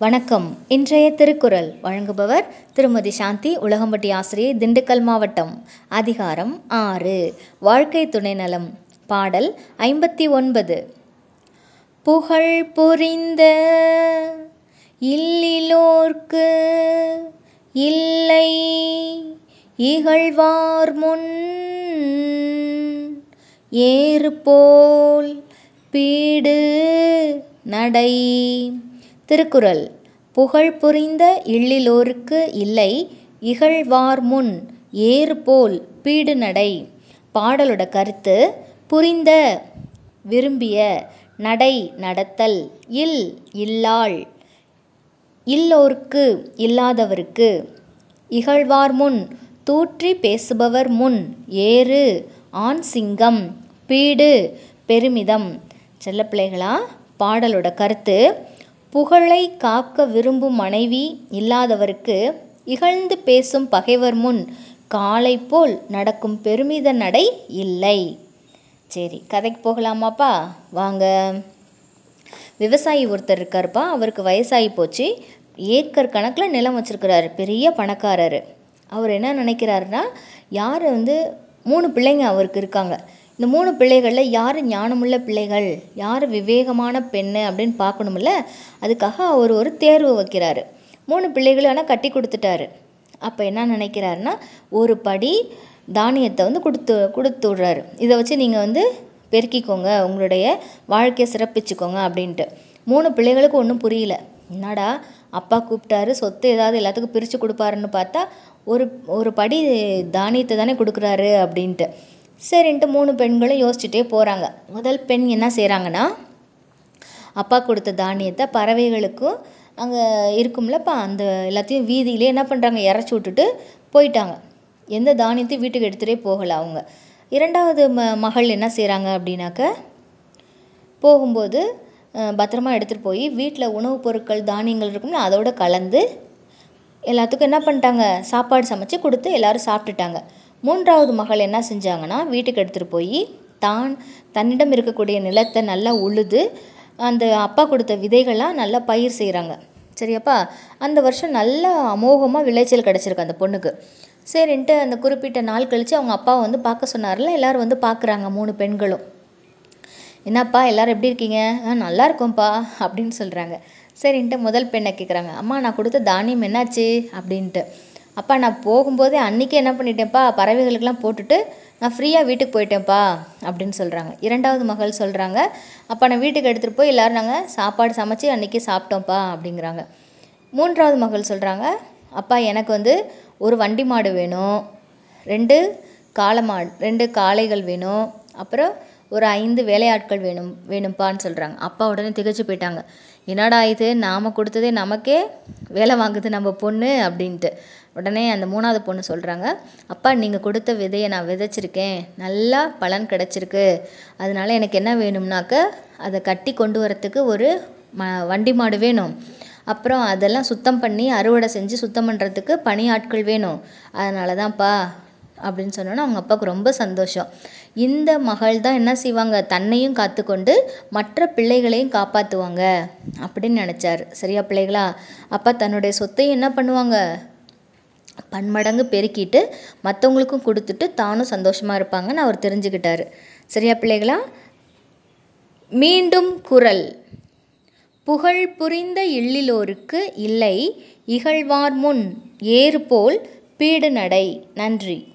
வணக்கம். இன்றைய திருக்குறள் வழங்குபவர் திருமதி சாந்தி உலகம்பட்டி ஆசிரியை திண்டுக்கல் மாவட்டம். அதிகாரம் ஆறு. வாழ்க்கை துணை நலம் பாடல் ஐம்பத்தி ஒன்பது. புகழ் புரிந்த இல்லிலோர்க்கு இல்லை இகழ்வார் முன் ஏறு போல் பீடு நடை. திருக்குறள். புகழ் புரிந்த இல்லிலோர்க்கு இல்லை இகழ்வார் முன் ஏறு பீடு நடை. பாடலோட கருத்து புரிந்த விரும்பிய நடை நடத்தல் இல் இல்லாள் இல்லோர்க்கு இல்லாதவருக்கு. இகழ்வார் முன் தூற்றி பேசுபவர் முன் ஏறு ஆண் சிங்கம் பீடு பெருமிதம். செல்லப்பிள்ளைகளா பாடலோட கருத்து புகழை காக்க விரும்பும் மனைவி இல்லாதவருக்கு இகழ்ந்து பேசும் பகைவர் முன் காலை போல் நடக்கும் பெருமித நடை இல்லை. சரி கதைக்கு போகலாமாப்பா? வாங்க. விவசாயி ஒருத்தர் இருக்காருப்பா. அவருக்கு வயசாகி போச்சு. ஏக்கர் கணக்கில் நிலம் வச்சுருக்கிறாரு. பெரிய பணக்காரர். அவர் என்ன நினைக்கிறாருன்னா யார் வந்து மூணு பிள்ளைங்க அவருக்கு இருக்காங்க. இந்த மூணு பிள்ளைகளில் யார் ஞானமுள்ள பிள்ளைகள்? யார் விவேகமான பெண் அப்படின்னு பார்க்கணுமில்ல அதுக்காக அவர் ஒரு தேர்வு வைக்கிறாரு. மூணு பிள்ளைகளும் ஆனால் கட்டி கொடுத்துட்டாரு. அப்போ என்ன நினைக்கிறாருன்னா ஒரு படி தானியத்தை வந்து கொடுத்து கொடுத்து விட்றாரு. இதை வச்சு நீங்கள் வந்து பெருக்கிக்கோங்க உங்களுடைய வாழ்க்கையை சிறப்பிச்சுக்கோங்க அப்படின்ட்டு. மூணு பிள்ளைகளுக்கு ஒன்றும் புரியல. என்னடா அப்பா கூப்பிட்டாரு சொத்து ஏதாவது எல்லாத்துக்கும் பிரித்து கொடுப்பாருன்னு பார்த்தா ஒரு ஒரு படி தானியத்தை தானே கொடுக்குறாரு அப்படின்ட்டு. சரின்ட்டு மூணு பெண்களும் யோசிச்சுட்டே போகிறாங்க முதல் பெண் என்ன செய்கிறாங்கன்னா அப்பா கொடுத்த தானியத்தை பறவைகளுக்கும் அங்கே இருக்கும்லப்பா அந்த எல்லாத்தையும் வீதியிலே என்ன பண்ணுறாங்க இறச்சி விட்டுட்டு போயிட்டாங்க. எந்த தானியத்தையும் வீட்டுக்கு எடுத்துகிட்டே போகலை அவங்க. இரண்டாவது ம மகள் என்ன செய்கிறாங்க அப்படின்னாக்க போகும்போது பத்திரமா எடுத்துகிட்டு போய் வீட்டில் உணவுப் பொருட்கள் தானியங்கள் இருக்கும்ல அதோடு கலந்து எல்லாத்துக்கும் என்ன பண்ணிட்டாங்க சாப்பாடு சமைச்சு கொடுத்து எல்லோரும் சாப்பிட்டுட்டாங்க. மூன்றாவது மகள் என்ன செஞ்சாங்கன்னா வீட்டுக்கு எடுத்துகிட்டு போய் தான் தன்னிடம் இருக்கக்கூடிய நிலத்தை நல்லா உழுது அந்த அப்பா கொடுத்த விதைகள்லாம் நல்லா பயிர் செய்கிறாங்க சரியாப்பா? அந்த வருஷம் நல்ல அமோகமாக விளைச்சல் கிடச்சிருக்கு அந்த பொண்ணுக்கு. சரின்ட்டு அந்த குறிப்பிட்ட நாள் கழித்து அவங்க அப்பாவை வந்து பார்க்க சொன்னார்ல எல்லோரும் வந்து பார்க்குறாங்க மூணு பெண்களும். என்னப்பா எல்லோரும் எப்படி இருக்கீங்க? ஆ நல்லா இருக்கோம்ப்பா அப்படின்னு சொல்கிறாங்க சரின்ட்டு முதல் பெண்ணை கேட்குறாங்க அம்மா நான் கொடுத்த தானியம் என்னாச்சு? அப்படின்ட்டு. அப்பா நான் போகும்போதே அன்றைக்கே என்ன பண்ணிட்டேன்ப்பா? பறவைகளுக்கெல்லாம் போட்டுட்டு நான் ஃப்ரீயாக வீட்டுக்கு போயிட்டேன்ப்பா அப்படின்னு சொல்கிறாங்க இரண்டாவது மகள் சொல்கிறாங்க அப்பா நான் வீட்டுக்கு எடுத்துகிட்டு போய் எல்லோரும் நாங்கள் சாப்பாடு சமைச்சி அன்றைக்கி சாப்பிட்டோம்ப்பா அப்படிங்கிறாங்க. மூன்றாவது மகள் சொல்கிறாங்க அப்பா எனக்கு வந்து ஒரு வண்டி மாடு வேணும் ரெண்டு காளை மாடு ரெண்டு காளைகள் வேணும் அப்புறம் ஒரு ஐந்து வேலையாட்கள் வேணும் வேணும்ப்பான்னு சொல்கிறாங்க அப்பா உடனே திகச்சு போயிட்டாங்க. என்னடா இது? நாம் கொடுத்ததே நமக்கே வேலை வாங்குது நம்ம பொண்ணு அப்படின்ட்டு. உடனே அந்த மூணாவது பொண்ணு சொல்கிறாங்க அப்பா நீங்கள் கொடுத்த விதையை நான் விதைச்சிருக்கேன். நல்லா பலன் கிடச்சிருக்கு. அதனால எனக்கு என்ன வேணும்னாக்க அதை கட்டி கொண்டு வரத்துக்கு ஒரு ம வண்டி மாடு வேணும். அப்புறம் அதெல்லாம் சுத்தம் பண்ணி அறுவடை செஞ்சு சுத்தம் பண்ணுறதுக்கு பணியாட்கள் வேணும். அதனால தான்ப்பா அப்படின்னு சொன்னோன்னே அவங்க அப்பாவுக்கு ரொம்ப சந்தோஷம். இந்த மகள் தான் என்ன செய்வாங்க? தன்னையும் காத்துக்கொண்டு மற்ற பிள்ளைகளையும் காப்பாற்றுவாங்க அப்படின்னு நினச்சார். சரியா பிள்ளைகளா? அப்பா தன்னுடைய சொத்தையும் என்ன பண்ணுவாங்க? பன்மடங்கு பெருக்கிட்டு மற்றவங்களுக்கும் கொடுத்துட்டு தானும் சந்தோஷமாக இருப்பாங்கன்னு அவர் தெரிஞ்சுக்கிட்டாரு. சரியா பிள்ளைகளா? மீண்டும் குரல். புகழ் புரிந்த இல்லிலோருக்கு இல்லை இகழ்வார் முன் ஏறுபோல் பீடு நடை. நன்றி.